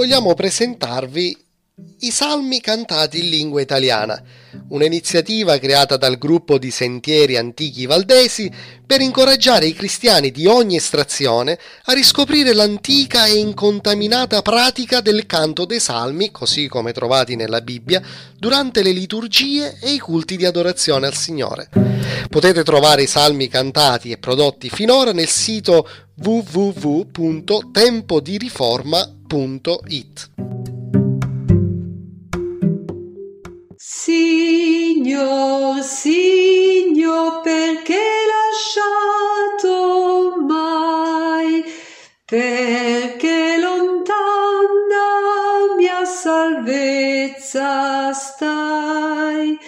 Vogliamo presentarvi i salmi cantati in lingua italiana, un'iniziativa creata dal gruppo di Sentieri Antichi Valdesi per incoraggiare i cristiani di ogni estrazione a riscoprire l'antica e incontaminata pratica del canto dei salmi, così come trovati nella Bibbia, durante le liturgie e i culti di adorazione al Signore. Potete trovare i salmi cantati e prodotti finora nel sito www.tempodiriforma.it. Signor, Signor, perché lasciato mai? Perché lontana mia salvezza stai?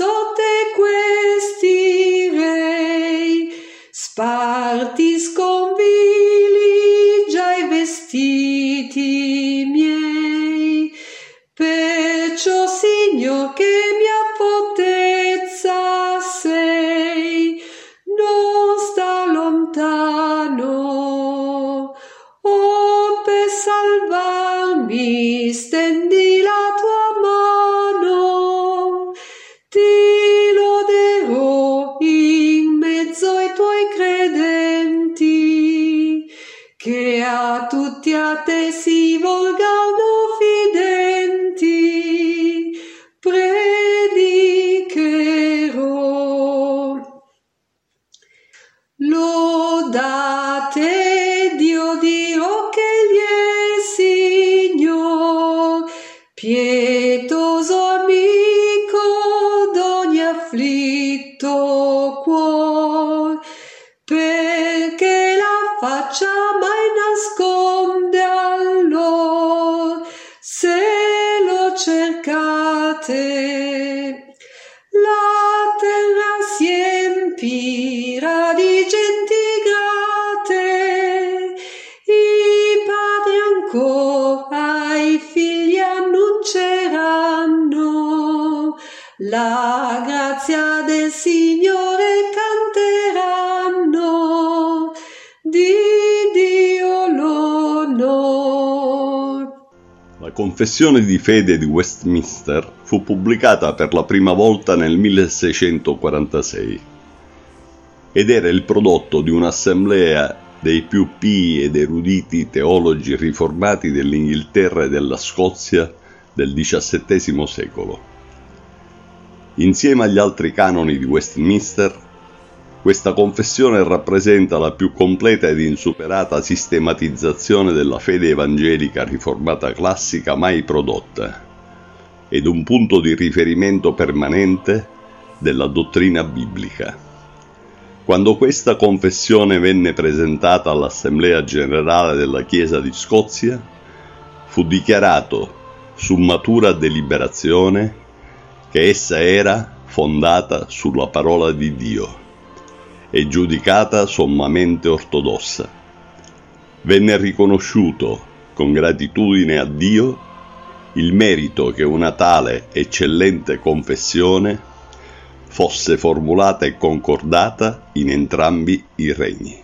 Poi empirà di genti grate, i padri ancora ai figli annunceranno. La grazia del Signore canteranno. Di Dio l'onor. La confessione di fede di Westminster fu pubblicata per la prima volta nel 1646 ed era il prodotto di un'assemblea dei più pii ed eruditi teologi riformati dell'Inghilterra e della Scozia del XVII secolo. Insieme agli altri canoni di Westminster, questa confessione rappresenta la più completa ed insuperata sistematizzazione della fede evangelica riformata classica mai prodotta ed un punto di riferimento permanente della dottrina biblica. Quando questa confessione venne presentata all'Assemblea generale della Chiesa di Scozia, fu dichiarato su matura deliberazione che essa era fondata sulla parola di Dio e giudicata sommamente ortodossa. Venne riconosciuto con gratitudine a Dio il merito che una tale eccellente confessione fosse formulata e concordata in entrambi i regni.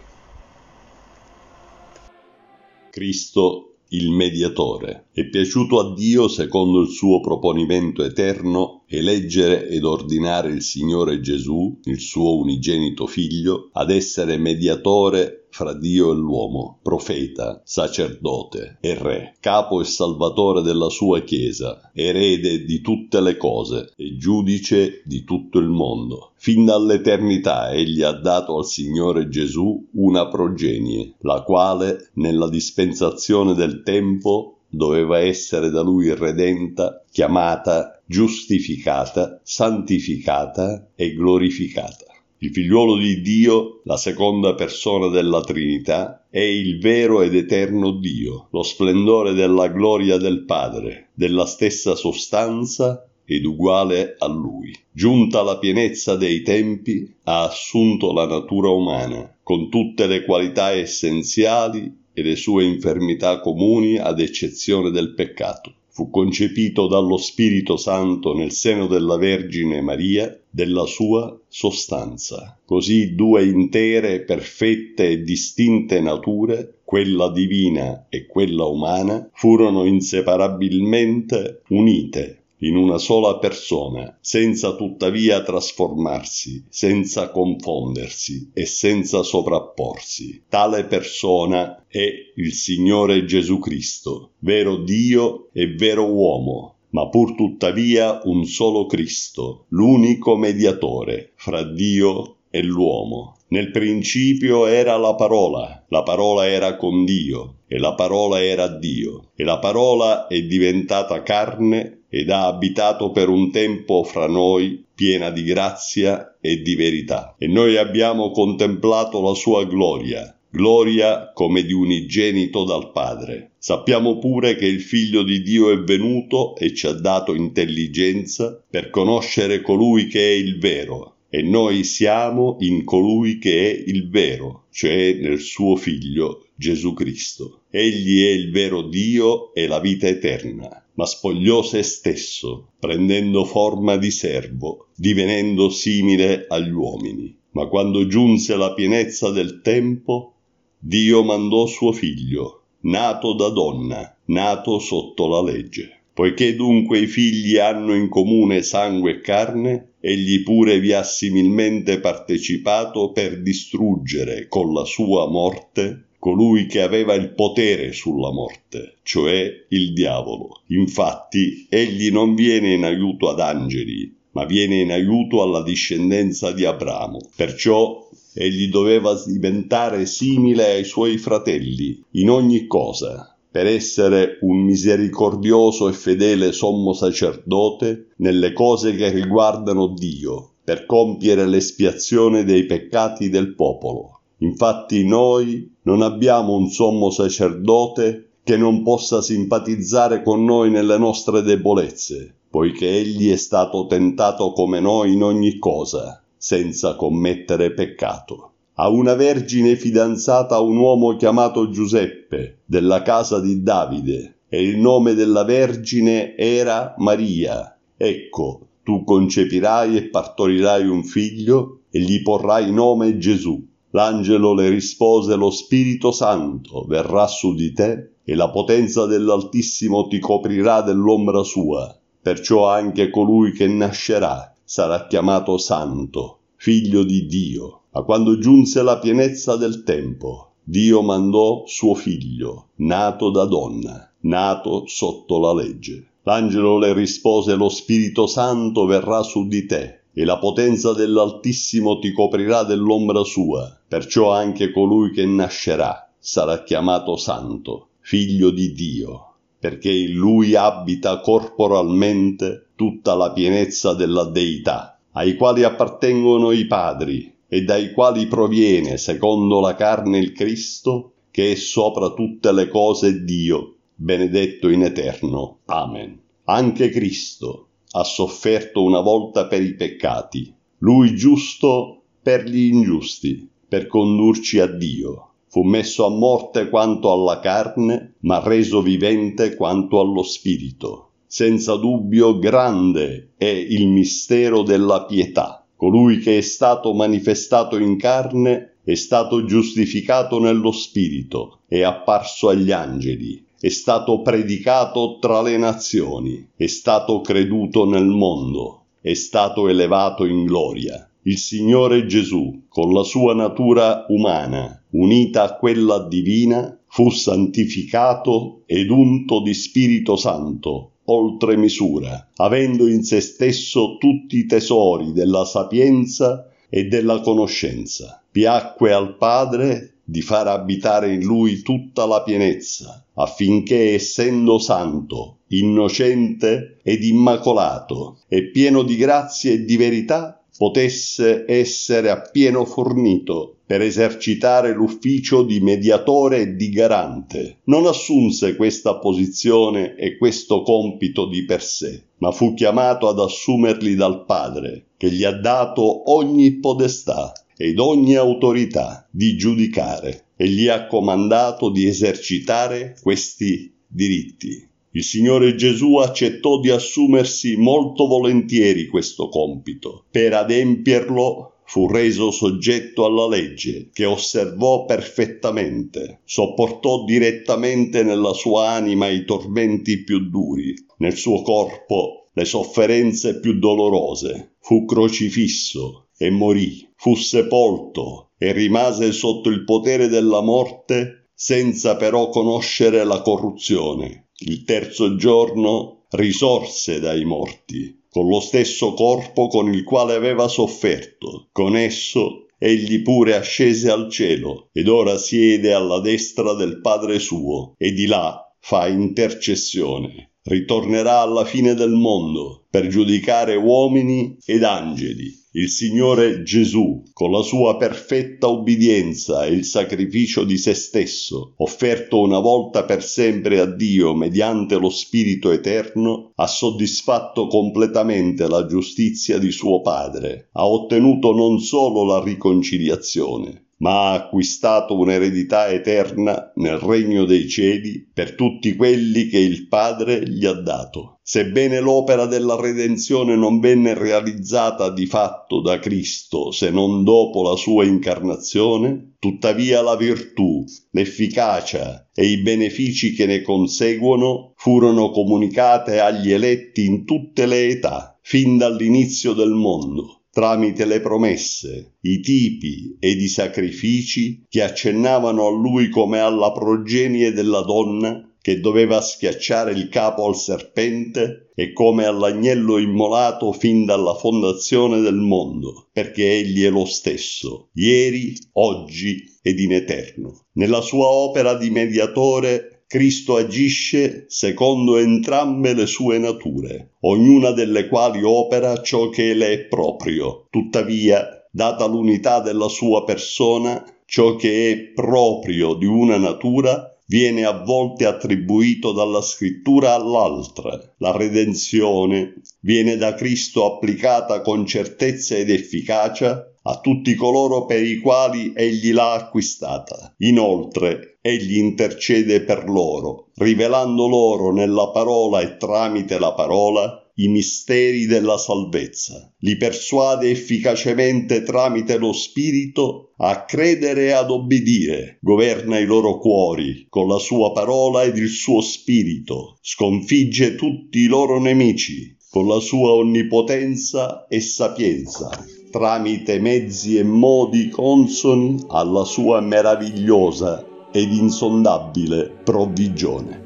Cristo il mediatore. È piaciuto a Dio, secondo il suo proponimento eterno, eleggere ed ordinare il Signore Gesù, il suo unigenito figlio, ad essere mediatore fra Dio e l'uomo, profeta, sacerdote e re, capo e salvatore della sua Chiesa, erede di tutte le cose e giudice di tutto il mondo. Fin dall'eternità egli ha dato al Signore Gesù una progenie, la quale, nella dispensazione del tempo, doveva essere da lui redenta, chiamata, giustificata, santificata e glorificata. Il figliuolo di Dio, la seconda persona della Trinità, è il vero ed eterno Dio, lo splendore della gloria del Padre, della stessa sostanza ed uguale a Lui. Giunta la pienezza dei tempi, ha assunto la natura umana, con tutte le qualità essenziali e le sue infermità comuni ad eccezione del peccato fu concepito dallo Spirito Santo nel seno della Vergine Maria, della sua sostanza. Così due intere, perfette e distinte nature, quella divina e quella umana, furono inseparabilmente unite in una sola persona, senza tuttavia trasformarsi, senza confondersi e senza sovrapporsi. Tale persona è il Signore Gesù Cristo, vero Dio e vero uomo, ma pur tuttavia un solo Cristo, l'unico mediatore fra Dio e l'uomo. Nel principio era la parola, la parola era con Dio, e la parola era Dio, e la parola è diventata carne ed ha abitato per un tempo fra noi piena di grazia e di verità. E noi abbiamo contemplato la sua gloria, gloria come di unigenito dal Padre. Sappiamo pure che il Figlio di Dio è venuto e ci ha dato intelligenza per conoscere colui che è il vero, e noi siamo in colui che è il vero, cioè nel suo Figlio Gesù Cristo. Egli è il vero Dio e la vita eterna ma spogliò se stesso, prendendo forma di servo, divenendo simile agli uomini. Ma quando giunse la pienezza del tempo, Dio mandò suo figlio, nato da donna, nato sotto la legge. Poiché dunque i figli hanno in comune sangue e carne, egli pure vi ha similmente partecipato per distruggere con la sua morte colui che aveva il potere sulla morte, cioè il diavolo. Infatti, egli non viene in aiuto ad angeli, ma viene in aiuto alla discendenza di Abramo. Perciò egli doveva diventare simile ai suoi fratelli in ogni cosa, per essere un misericordioso e fedele sommo sacerdote nelle cose che riguardano Dio, per compiere l'espiazione dei peccati del popolo. Infatti noi non abbiamo un sommo sacerdote che non possa simpatizzare con noi nelle nostre debolezze, poiché egli è stato tentato come noi in ogni cosa, senza commettere peccato. A una vergine fidanzata a un uomo chiamato Giuseppe, della casa di Davide, e il nome della vergine era Maria. Ecco, tu concepirai e partorirai un figlio e gli porrai nome Gesù. L'angelo le rispose, lo Spirito Santo verrà su di te e la potenza dell'Altissimo ti coprirà dell'ombra sua. Perciò anche colui che nascerà sarà chiamato Santo, figlio di Dio. Ma quando giunse la pienezza del tempo, Dio mandò suo figlio, nato da donna, nato sotto la legge. L'angelo le rispose, lo Spirito Santo verrà su di te e la potenza dell'Altissimo ti coprirà dell'ombra sua, perciò anche colui che nascerà sarà chiamato santo, figlio di Dio, perché in lui abita corporalmente tutta la pienezza della deità, ai quali appartengono i padri, e dai quali proviene, secondo la carne, il Cristo, che è sopra tutte le cose Dio, benedetto in eterno. Amen. Anche Cristo, ha sofferto una volta per i peccati, lui giusto per gli ingiusti, per condurci a Dio. Fu messo a morte quanto alla carne, ma reso vivente quanto allo spirito. Senza dubbio grande è il mistero della pietà. Colui che è stato manifestato in carne è stato giustificato nello spirito, è apparso agli angeli, è stato predicato tra le nazioni, è stato creduto nel mondo, è stato elevato in gloria. Il Signore Gesù, con la sua natura umana, unita a quella divina, fu santificato ed unto di Spirito Santo, oltre misura, avendo in se stesso tutti i tesori della sapienza e della conoscenza. Piacque al Padre di far abitare in lui tutta la pienezza, affinché essendo santo, innocente ed immacolato e pieno di grazia e di verità, potesse essere appieno fornito per esercitare l'ufficio di mediatore e di garante. Non assunse questa posizione e questo compito di per sé, ma fu chiamato ad assumerli dal Padre, che gli ha dato ogni podestà ed ogni autorità di giudicare e gli ha comandato di esercitare questi diritti. Il Signore Gesù accettò di assumersi molto volentieri questo compito. Per adempierlo fu reso soggetto alla legge, che osservò perfettamente, sopportò direttamente nella sua anima i tormenti più duri, nel suo corpo le sofferenze più dolorose, fu crocifisso e morì fu sepolto e rimase sotto il potere della morte senza però conoscere la corruzione. Il terzo giorno risorse dai morti, con lo stesso corpo con il quale aveva sofferto. Con esso egli pure ascese al cielo ed ora siede alla destra del Padre suo e di là fa intercessione. Ritornerà alla fine del mondo per giudicare uomini ed angeli il Signore Gesù, con la sua perfetta ubbidienza e il sacrificio di se stesso, offerto una volta per sempre a Dio mediante lo Spirito Eterno, ha soddisfatto completamente la giustizia di suo Padre, ha ottenuto non solo la riconciliazione, ma ha acquistato un'eredità eterna nel regno dei cieli per tutti quelli che il Padre gli ha dato. Sebbene l'opera della redenzione non venne realizzata di fatto da Cristo se non dopo la sua incarnazione, tuttavia la virtù, l'efficacia e i benefici che ne conseguono furono comunicate agli eletti in tutte le età, fin dall'inizio del mondo tramite le promesse, i tipi ed i sacrifici che accennavano a lui come alla progenie della donna che doveva schiacciare il capo al serpente e come all'agnello immolato fin dalla fondazione del mondo, perché egli è lo stesso, ieri, oggi ed in eterno. Nella sua opera di mediatore Cristo agisce secondo entrambe le sue nature, ognuna delle quali opera ciò che le è proprio. Tuttavia, data l'unità della sua persona, ciò che è proprio di una natura viene a volte attribuito dalla scrittura all'altra. La redenzione viene da Cristo applicata con certezza ed efficacia a tutti coloro per i quali egli l'ha acquistata. Inoltre, egli intercede per loro, rivelando loro nella parola e tramite la parola i misteri della salvezza, li persuade efficacemente tramite lo Spirito a credere e ad obbedire, governa i loro cuori con la sua parola ed il suo Spirito, sconfigge tutti i loro nemici con la sua onnipotenza e sapienza, tramite mezzi e modi consoni alla sua meravigliosa ed insondabile provvigione.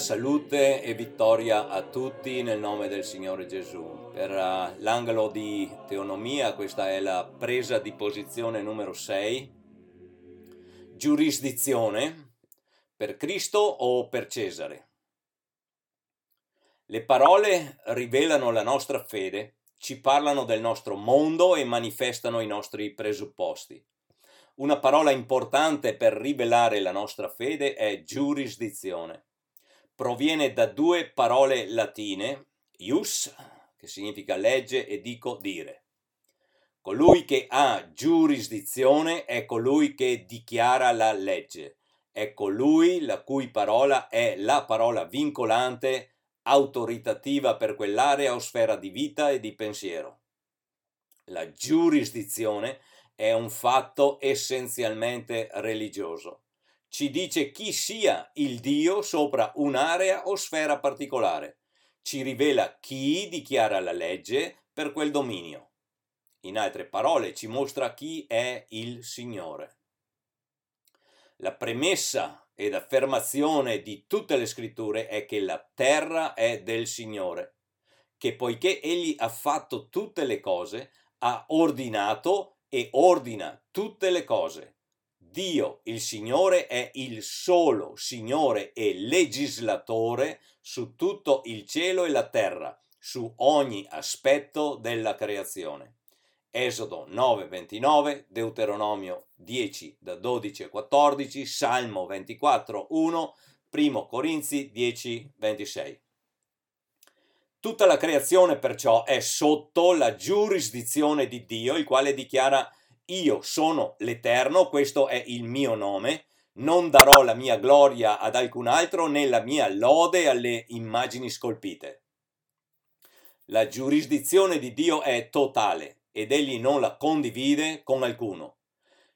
Salute e vittoria a tutti nel nome del Signore Gesù. Per uh, l'angolo di teonomia questa è la presa di posizione numero 6. Giurisdizione per Cristo o per Cesare. Le parole rivelano la nostra fede, ci parlano del nostro mondo e manifestano i nostri presupposti. Una parola importante per rivelare la nostra fede è giurisdizione proviene da due parole latine, ius, che significa legge, e dico dire. Colui che ha giurisdizione è colui che dichiara la legge, è colui la cui parola è la parola vincolante, autoritativa per quell'area o sfera di vita e di pensiero. La giurisdizione è un fatto essenzialmente religioso ci dice chi sia il Dio sopra un'area o sfera particolare. Ci rivela chi dichiara la legge per quel dominio. In altre parole, ci mostra chi è il Signore. La premessa ed affermazione di tutte le scritture è che la terra è del Signore, che poiché Egli ha fatto tutte le cose, ha ordinato e ordina tutte le cose Dio, il Signore, è il solo Signore e legislatore su tutto il cielo e la terra, su ogni aspetto della creazione. Esodo 9, 29, Deuteronomio 10 da 12 a 14, Salmo 24, 1, 1 Corinzi 10, 26. Tutta la creazione perciò è sotto la giurisdizione di Dio, il quale dichiara io sono l'Eterno, questo è il mio nome, non darò la mia gloria ad alcun altro né la mia lode alle immagini scolpite. La giurisdizione di Dio è totale ed egli non la condivide con alcuno.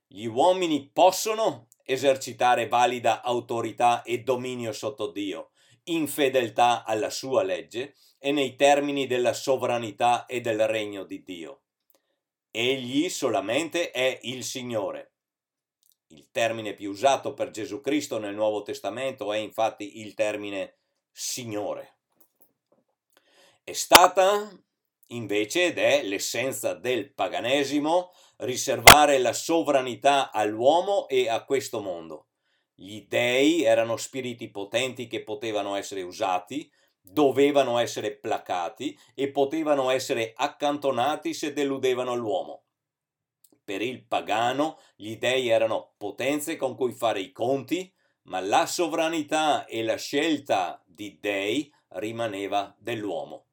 Gli uomini possono esercitare valida autorità e dominio sotto Dio, in fedeltà alla sua legge e nei termini della sovranità e del regno di Dio Egli solamente è il Signore. Il termine più usato per Gesù Cristo nel Nuovo Testamento è infatti il termine Signore. È stata invece ed è l'essenza del paganesimo riservare la sovranità all'uomo e a questo mondo. Gli dei erano spiriti potenti che potevano essere usati, dovevano essere placati e potevano essere accantonati se deludevano l'uomo. Per il pagano gli dei erano potenze con cui fare i conti, ma la sovranità e la scelta di dei rimaneva dell'uomo.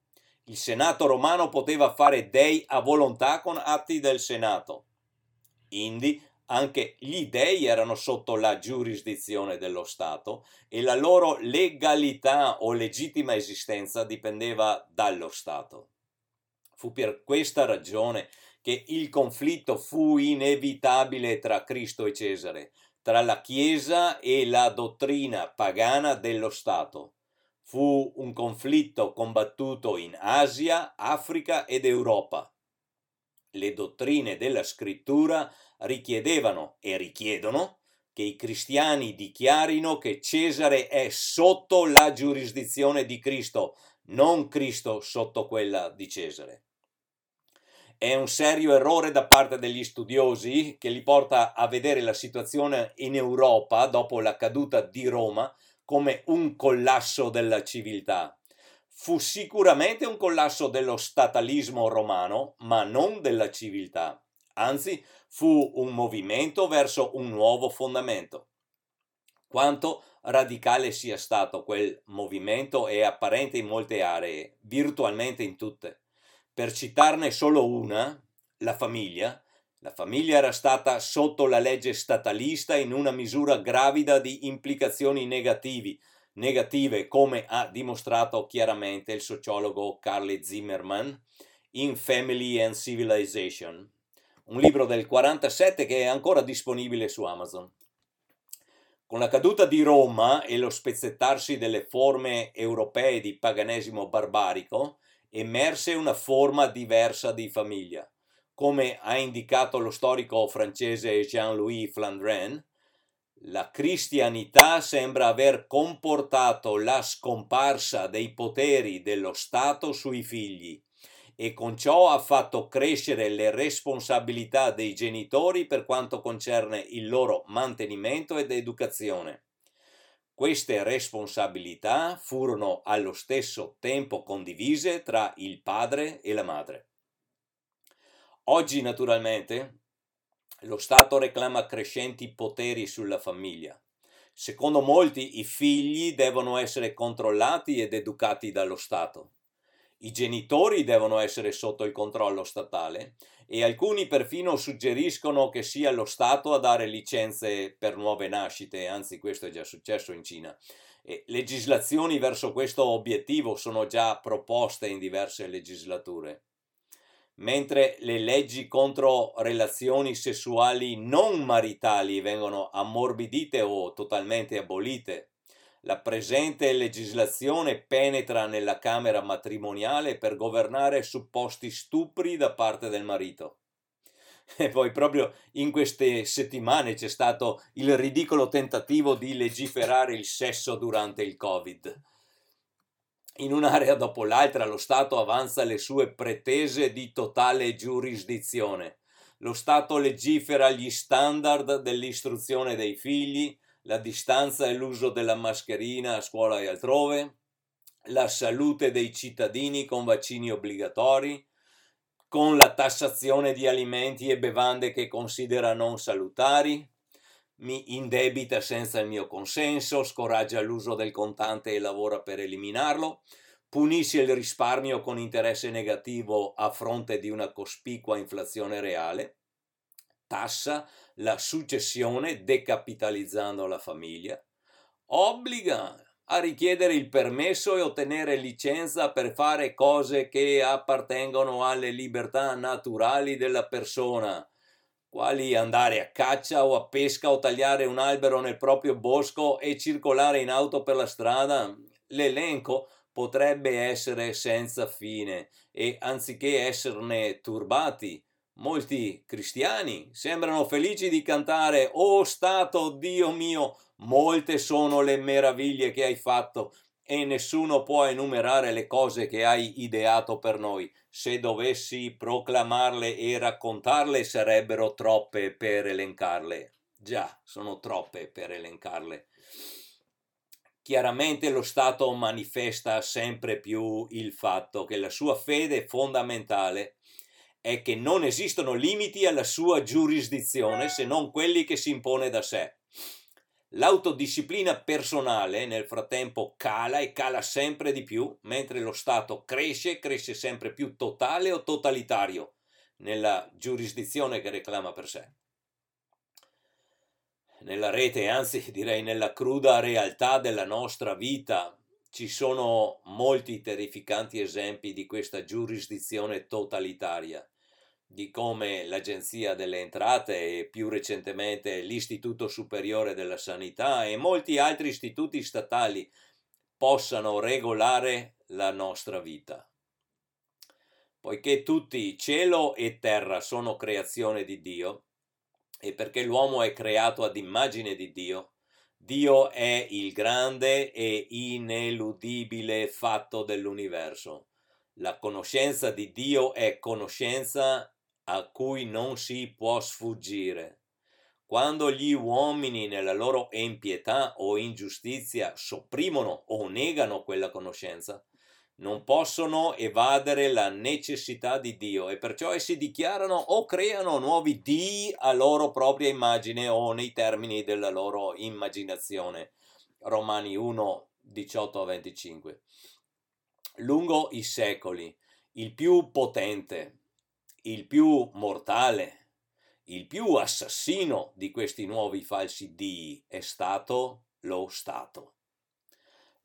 Il Senato romano poteva fare dei a volontà con atti del Senato. Indi anche gli dei erano sotto la giurisdizione dello Stato e la loro legalità o legittima esistenza dipendeva dallo Stato. Fu per questa ragione che il conflitto fu inevitabile tra Cristo e Cesare, tra la Chiesa e la dottrina pagana dello Stato. Fu un conflitto combattuto in Asia, Africa ed Europa. Le dottrine della scrittura richiedevano e richiedono che i cristiani dichiarino che Cesare è sotto la giurisdizione di Cristo, non Cristo sotto quella di Cesare. È un serio errore da parte degli studiosi che li porta a vedere la situazione in Europa dopo la caduta di Roma come un collasso della civiltà. Fu sicuramente un collasso dello statalismo romano, ma non della civiltà. Anzi, fu un movimento verso un nuovo fondamento. Quanto radicale sia stato quel movimento è apparente in molte aree, virtualmente in tutte. Per citarne solo una, la famiglia, la famiglia era stata sotto la legge statalista in una misura gravida di implicazioni negativi, negative, come ha dimostrato chiaramente il sociologo Carly Zimmerman in Family and Civilization, un libro del 47 che è ancora disponibile su Amazon. Con la caduta di Roma e lo spezzettarsi delle forme europee di paganesimo barbarico, emerse una forma diversa di famiglia. Come ha indicato lo storico francese Jean-Louis Flandrin, la cristianità sembra aver comportato la scomparsa dei poteri dello Stato sui figli e con ciò ha fatto crescere le responsabilità dei genitori per quanto concerne il loro mantenimento ed educazione. Queste responsabilità furono allo stesso tempo condivise tra il padre e la madre. Oggi, naturalmente, lo Stato reclama crescenti poteri sulla famiglia. Secondo molti i figli devono essere controllati ed educati dallo Stato. I genitori devono essere sotto il controllo statale e alcuni perfino suggeriscono che sia lo Stato a dare licenze per nuove nascite, anzi questo è già successo in Cina. E legislazioni verso questo obiettivo sono già proposte in diverse legislature. Mentre le leggi contro relazioni sessuali non maritali vengono ammorbidite o totalmente abolite, la presente legislazione penetra nella Camera matrimoniale per governare supposti stupri da parte del marito. E poi proprio in queste settimane c'è stato il ridicolo tentativo di legiferare il sesso durante il Covid. In un'area dopo l'altra lo Stato avanza le sue pretese di totale giurisdizione. Lo Stato legifera gli standard dell'istruzione dei figli, la distanza e l'uso della mascherina a scuola e altrove, la salute dei cittadini con vaccini obbligatori, con la tassazione di alimenti e bevande che considera non salutari, mi indebita senza il mio consenso, scoraggia l'uso del contante e lavora per eliminarlo, punisce il risparmio con interesse negativo a fronte di una cospicua inflazione reale, tassa la successione decapitalizzando la famiglia, obbliga a richiedere il permesso e ottenere licenza per fare cose che appartengono alle libertà naturali della persona, quali andare a caccia o a pesca o tagliare un albero nel proprio bosco e circolare in auto per la strada. L'elenco potrebbe essere senza fine e anziché esserne turbati, molti cristiani sembrano felici di cantare Oh Stato, Dio mio, molte sono le meraviglie che hai fatto e nessuno può enumerare le cose che hai ideato per noi. Se dovessi proclamarle e raccontarle sarebbero troppe per elencarle. Già, sono troppe per elencarle. Chiaramente lo Stato manifesta sempre più il fatto che la sua fede fondamentale è che non esistono limiti alla sua giurisdizione se non quelli che si impone da sé. L'autodisciplina personale nel frattempo cala e cala sempre di più, mentre lo Stato cresce, cresce sempre più totale o totalitario nella giurisdizione che reclama per sé. Nella rete, anzi direi nella cruda realtà della nostra vita, ci sono molti terrificanti esempi di questa giurisdizione totalitaria di come l'Agenzia delle Entrate e più recentemente l'Istituto Superiore della Sanità e molti altri istituti statali possano regolare la nostra vita. Poiché tutti cielo e terra sono creazione di Dio e perché l'uomo è creato ad immagine di Dio, Dio è il grande e ineludibile fatto dell'universo. La conoscenza di Dio è conoscenza a cui non si può sfuggire. Quando gli uomini nella loro empietà o ingiustizia sopprimono o negano quella conoscenza, non possono evadere la necessità di Dio e perciò essi dichiarano o creano nuovi dii a loro propria immagine o nei termini della loro immaginazione. Romani 1, 18 25. Lungo i secoli, il più potente, il più mortale, il più assassino di questi nuovi falsi dii è stato lo Stato.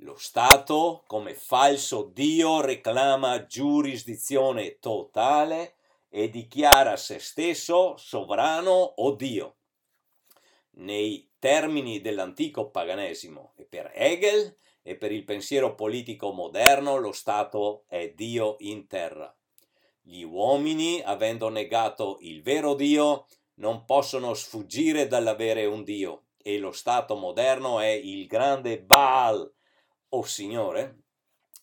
Lo Stato, come falso Dio, reclama giurisdizione totale e dichiara se stesso sovrano o Dio. Nei termini dell'antico paganesimo e per Hegel e per il pensiero politico moderno lo Stato è Dio in terra. Gli uomini, avendo negato il vero Dio, non possono sfuggire dall'avere un Dio e lo Stato moderno è il grande Baal, o Signore,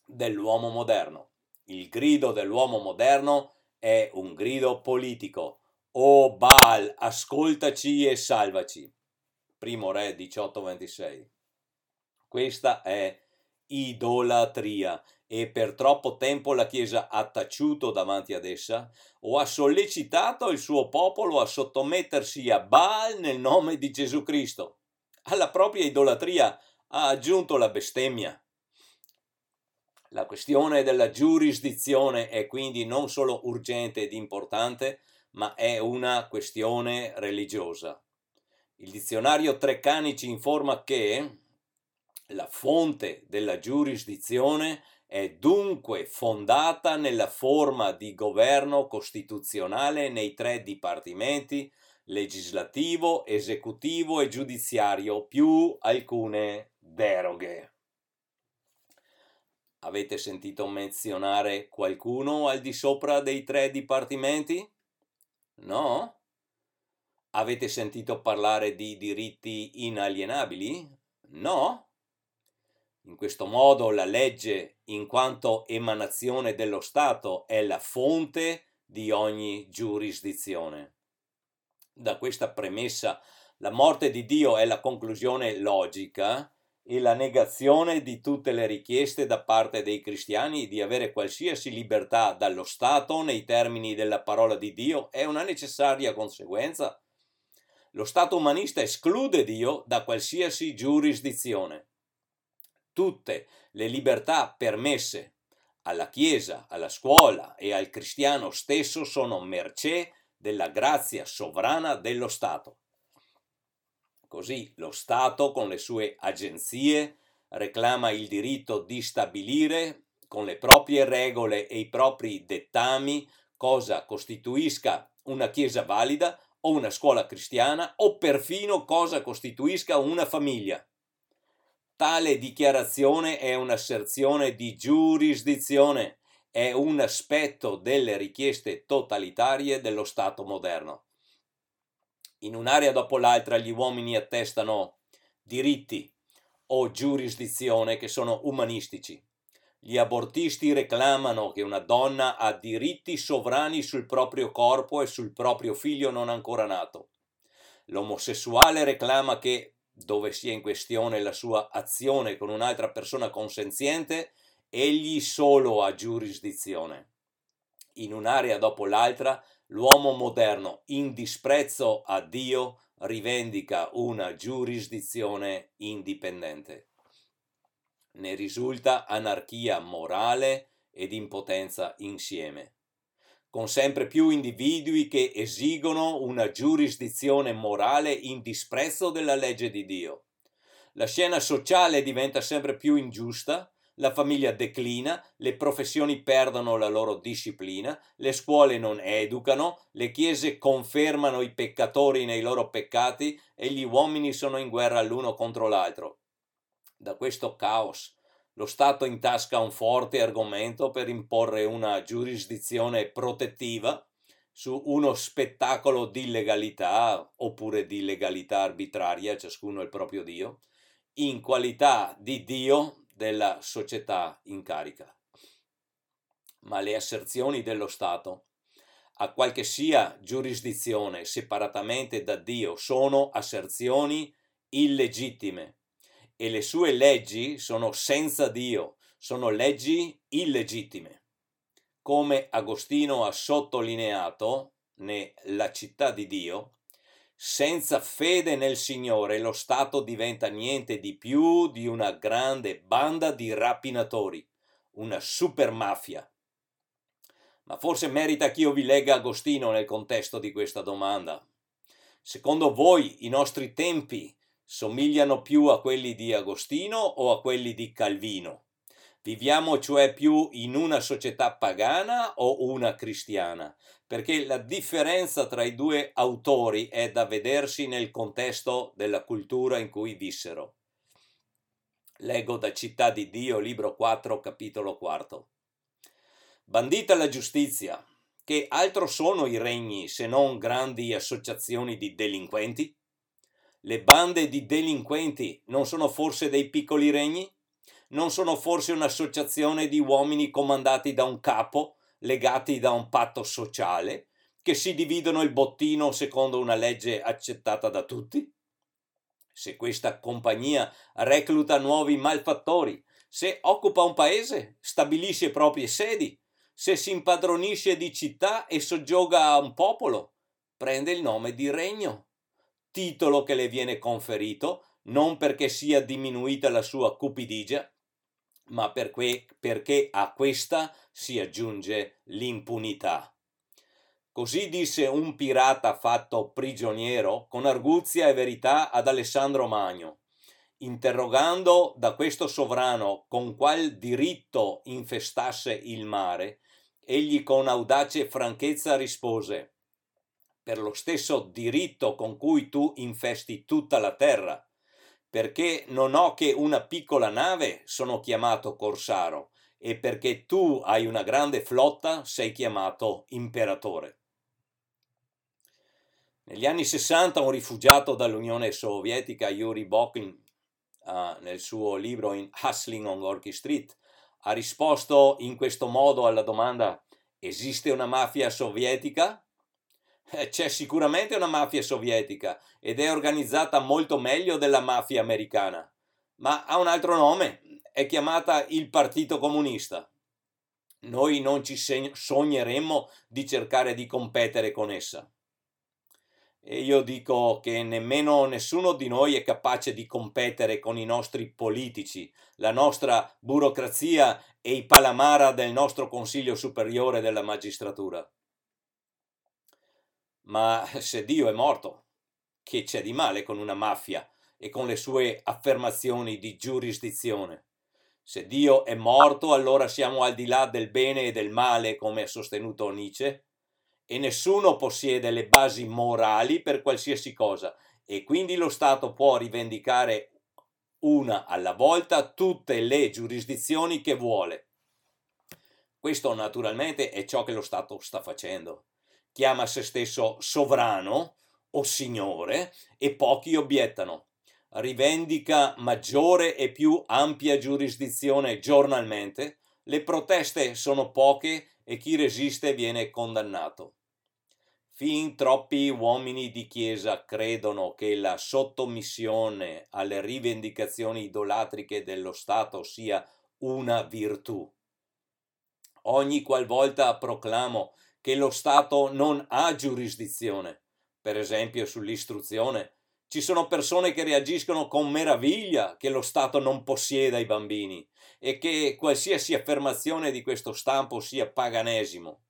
dell'uomo moderno. Il grido dell'uomo moderno è un grido politico. O Baal, ascoltaci e salvaci. Primo Re 18:26. Questa è idolatria e per troppo tempo la Chiesa ha taciuto davanti ad essa o ha sollecitato il suo popolo a sottomettersi a Baal nel nome di Gesù Cristo. Alla propria idolatria ha aggiunto la bestemmia. La questione della giurisdizione è quindi non solo urgente ed importante, ma è una questione religiosa. Il dizionario Treccani ci informa che la fonte della giurisdizione è dunque fondata nella forma di governo costituzionale nei tre dipartimenti legislativo, esecutivo e giudiziario più alcune deroghe. Avete sentito menzionare qualcuno al di sopra dei tre dipartimenti? No? Avete sentito parlare di diritti inalienabili? No? In questo modo la legge, in quanto emanazione dello Stato, è la fonte di ogni giurisdizione. Da questa premessa, la morte di Dio è la conclusione logica e la negazione di tutte le richieste da parte dei cristiani di avere qualsiasi libertà dallo Stato nei termini della parola di Dio è una necessaria conseguenza. Lo Stato umanista esclude Dio da qualsiasi giurisdizione tutte le libertà permesse alla Chiesa, alla scuola e al cristiano stesso sono mercé della grazia sovrana dello Stato. Così lo Stato, con le sue agenzie, reclama il diritto di stabilire con le proprie regole e i propri dettami cosa costituisca una Chiesa valida o una scuola cristiana o perfino cosa costituisca una famiglia. Tale dichiarazione è un'asserzione di giurisdizione è un aspetto delle richieste totalitarie dello Stato moderno. In un'area dopo l'altra gli uomini attestano diritti o giurisdizione che sono umanistici. Gli abortisti reclamano che una donna ha diritti sovrani sul proprio corpo e sul proprio figlio non ancora nato. L'omosessuale reclama che, dove sia in questione la sua azione con un'altra persona consenziente, egli solo ha giurisdizione. In un'area dopo l'altra, l'uomo moderno, in disprezzo a Dio, rivendica una giurisdizione indipendente. Ne risulta anarchia morale ed impotenza insieme, con sempre più individui che esigono una giurisdizione morale in disprezzo della legge di Dio. La scena sociale diventa sempre più ingiusta, la famiglia declina, le professioni perdono la loro disciplina, le scuole non educano, le chiese confermano i peccatori nei loro peccati e gli uomini sono in guerra l'uno contro l'altro. Da questo caos lo Stato intasca un forte argomento per imporre una giurisdizione protettiva su uno spettacolo di legalità oppure di legalità arbitraria, ciascuno il proprio Dio, in qualità di Dio della società in carica. Ma le asserzioni dello Stato, a qualche sia giurisdizione separatamente da Dio, sono asserzioni illegittime e le sue leggi sono senza Dio, sono leggi illegittime. Come Agostino ha sottolineato nella città di Dio, senza fede nel Signore lo Stato diventa niente di più di una grande banda di rapinatori, una super mafia. Ma forse merita che io vi legga Agostino nel contesto di questa domanda. Secondo voi i nostri tempi somigliano più a quelli di Agostino o a quelli di Calvino? Viviamo cioè più in una società pagana o una cristiana? Perché la differenza tra i due autori è da vedersi nel contesto della cultura in cui vissero. Leggo da Città di Dio, libro 4, capitolo 4. Bandita la giustizia, che altro sono i regni se non grandi associazioni di delinquenti? Le bande di delinquenti non sono forse dei piccoli regni? non sono forse un'associazione di uomini comandati da un capo, legati da un patto sociale, che si dividono il bottino secondo una legge accettata da tutti? Se questa compagnia recluta nuovi malfattori, se occupa un paese, stabilisce proprie sedi, se si impadronisce di città e soggioga un popolo, prende il nome di regno, titolo che le viene conferito non perché sia diminuita la sua cupidigia, ma perché, perché a questa si aggiunge l'impunità. Così disse un pirata fatto prigioniero con arguzia e verità ad Alessandro Magno, interrogando da questo sovrano con qual diritto infestasse il mare, egli con audace franchezza rispose per lo stesso diritto con cui tu infesti tutta la terra, perché non ho che una piccola nave, sono chiamato corsaro, e perché tu hai una grande flotta, sei chiamato imperatore. Negli anni 60 un rifugiato dall'Unione Sovietica, Yuri Bokin, uh, nel suo libro in Hustling on Gorky Street, ha risposto in questo modo alla domanda esiste una mafia sovietica? Eh, c'è sicuramente una mafia sovietica ed è organizzata molto meglio della mafia americana, ma ha un altro nome, è chiamata il Partito Comunista. Noi non ci sogneremmo di cercare di competere con essa. E io dico che nemmeno nessuno di noi è capace di competere con i nostri politici, la nostra burocrazia e i palamara del nostro Consiglio Superiore della Magistratura. Ma se Dio è morto, che c'è di male con una mafia e con le sue affermazioni di giurisdizione? Se Dio è morto, allora siamo al di là del bene e del male, come ha sostenuto Nietzsche, e nessuno possiede le basi morali per qualsiasi cosa, e quindi lo Stato può rivendicare una alla volta tutte le giurisdizioni che vuole. Questo naturalmente è ciò che lo Stato sta facendo. Chiama se stesso sovrano o signore e pochi obiettano. Rivendica maggiore e più ampia giurisdizione giornalmente. Le proteste sono poche e chi resiste viene condannato. Fin troppi uomini di Chiesa credono che la sottomissione alle rivendicazioni idolatriche dello Stato sia una virtù. Ogni qualvolta proclamo che lo Stato non ha giurisdizione, per esempio sull'istruzione, ci sono persone che reagiscono con meraviglia che lo Stato non possieda i bambini e che qualsiasi affermazione di questo stampo sia paganesimo.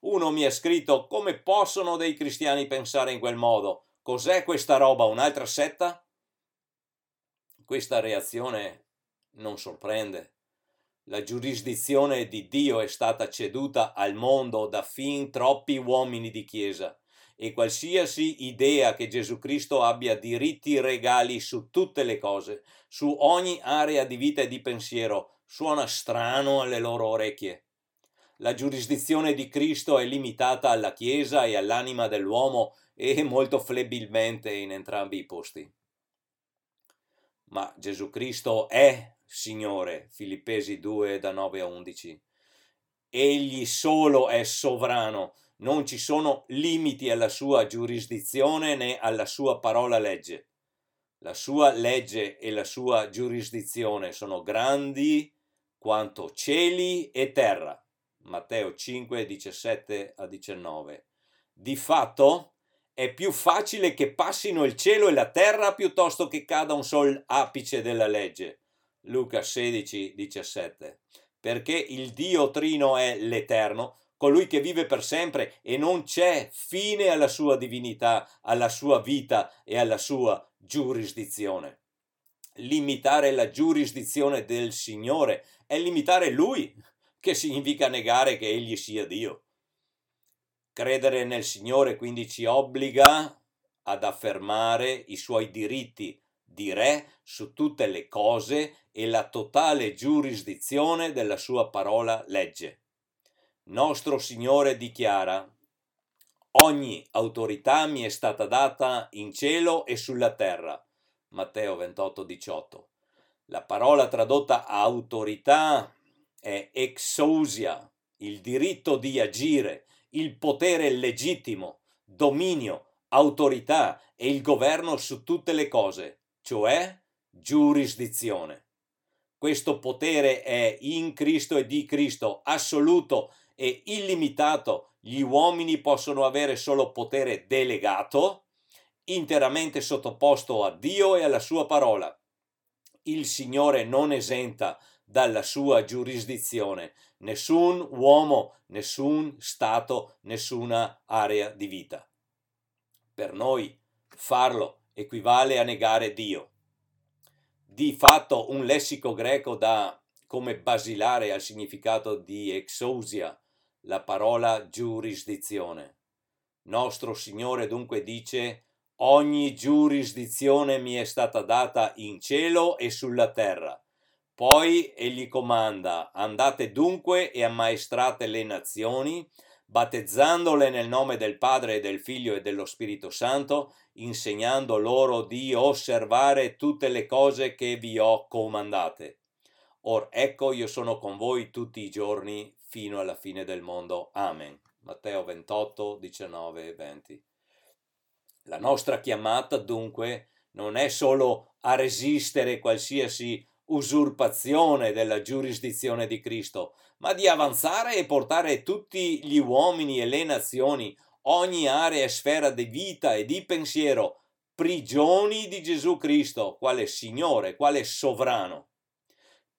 Uno mi ha scritto come possono dei cristiani pensare in quel modo? Cos'è questa roba? Un'altra setta? Questa reazione non sorprende. La giurisdizione di Dio è stata ceduta al mondo da fin troppi uomini di Chiesa e qualsiasi idea che Gesù Cristo abbia diritti regali su tutte le cose, su ogni area di vita e di pensiero, suona strano alle loro orecchie la giurisdizione di Cristo è limitata alla Chiesa e all'anima dell'uomo e molto flebilmente in entrambi i posti. Ma Gesù Cristo è Signore, Filippesi 2 da 9 a 11. Egli solo è sovrano, non ci sono limiti alla sua giurisdizione né alla sua parola legge. La sua legge e la sua giurisdizione sono grandi quanto cieli e terra. Matteo 5, 17 a 19. Di fatto è più facile che passino il cielo e la terra piuttosto che cada un sol apice della legge. Luca 16, 17. Perché il Dio Trino è l'Eterno, colui che vive per sempre e non c'è fine alla sua divinità, alla sua vita e alla sua giurisdizione. Limitare la giurisdizione del Signore è limitare Lui, che significa negare che Egli sia Dio. Credere nel Signore quindi ci obbliga ad affermare i suoi diritti di re su tutte le cose e la totale giurisdizione della sua parola legge. Nostro Signore dichiara Ogni autorità mi è stata data in cielo e sulla terra. Matteo 28, 18. La parola tradotta autorità è exousia, il diritto di agire, il potere legittimo, dominio, autorità e il governo su tutte le cose, cioè giurisdizione. Questo potere è in Cristo e di Cristo, assoluto e illimitato. Gli uomini possono avere solo potere delegato, interamente sottoposto a Dio e alla sua parola. Il Signore non esenta dalla sua giurisdizione nessun uomo, nessun stato, nessuna area di vita. Per noi farlo equivale a negare Dio. Di fatto un lessico greco dà come basilare al significato di exousia la parola giurisdizione. Nostro Signore dunque dice ogni giurisdizione mi è stata data in cielo e sulla terra. Poi egli comanda, andate dunque e ammaestrate le nazioni, battezzandole nel nome del Padre e del Figlio e dello Spirito Santo, insegnando loro di osservare tutte le cose che vi ho comandate. Or ecco io sono con voi tutti i giorni fino alla fine del mondo. Amen. Matteo 28, 19 e 20. La nostra chiamata dunque non è solo a resistere qualsiasi usurpazione della giurisdizione di Cristo, ma di avanzare e portare tutti gli uomini e le nazioni, ogni area e sfera di vita e di pensiero, prigioni di Gesù Cristo, quale Signore, quale sovrano.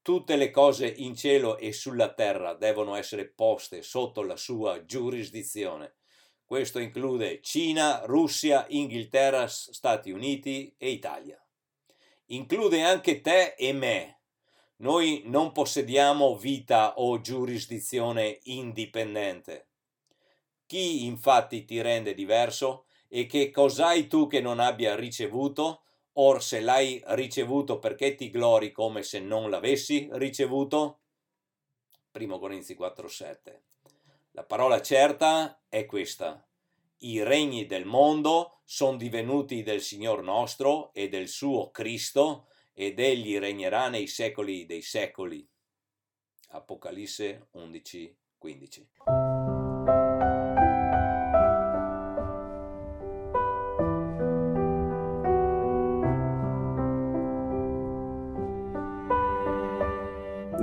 Tutte le cose in cielo e sulla terra devono essere poste sotto la sua giurisdizione. Questo include Cina, Russia, Inghilterra, Stati Uniti e Italia include anche te e me. Noi non possediamo vita o giurisdizione indipendente. Chi infatti ti rende diverso? E che cos'hai tu che non abbia ricevuto? Or se l'hai ricevuto perché ti glori come se non l'avessi ricevuto? 1 Corinzi 4:7. La parola certa è questa. I regni del mondo sono divenuti del Signor nostro e del suo Cristo ed egli regnerà nei secoli dei secoli. Apocalisse 11:15.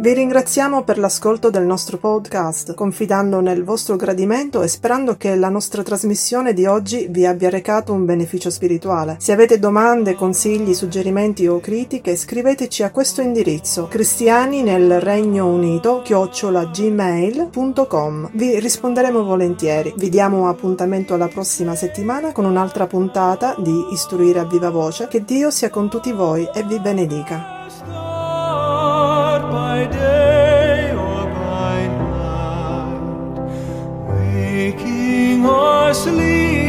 Vi ringraziamo per l'ascolto del nostro podcast, confidando nel vostro gradimento e sperando che la nostra trasmissione di oggi vi abbia recato un beneficio spirituale. Se avete domande, consigli, suggerimenti o critiche, scriveteci a questo indirizzo cristiani nel Regno Unito chiocciolagmail.com. Vi risponderemo volentieri. Vi diamo appuntamento alla prossima settimana con un'altra puntata di Istruire a viva voce. Che Dio sia con tutti voi e vi benedica. sleep.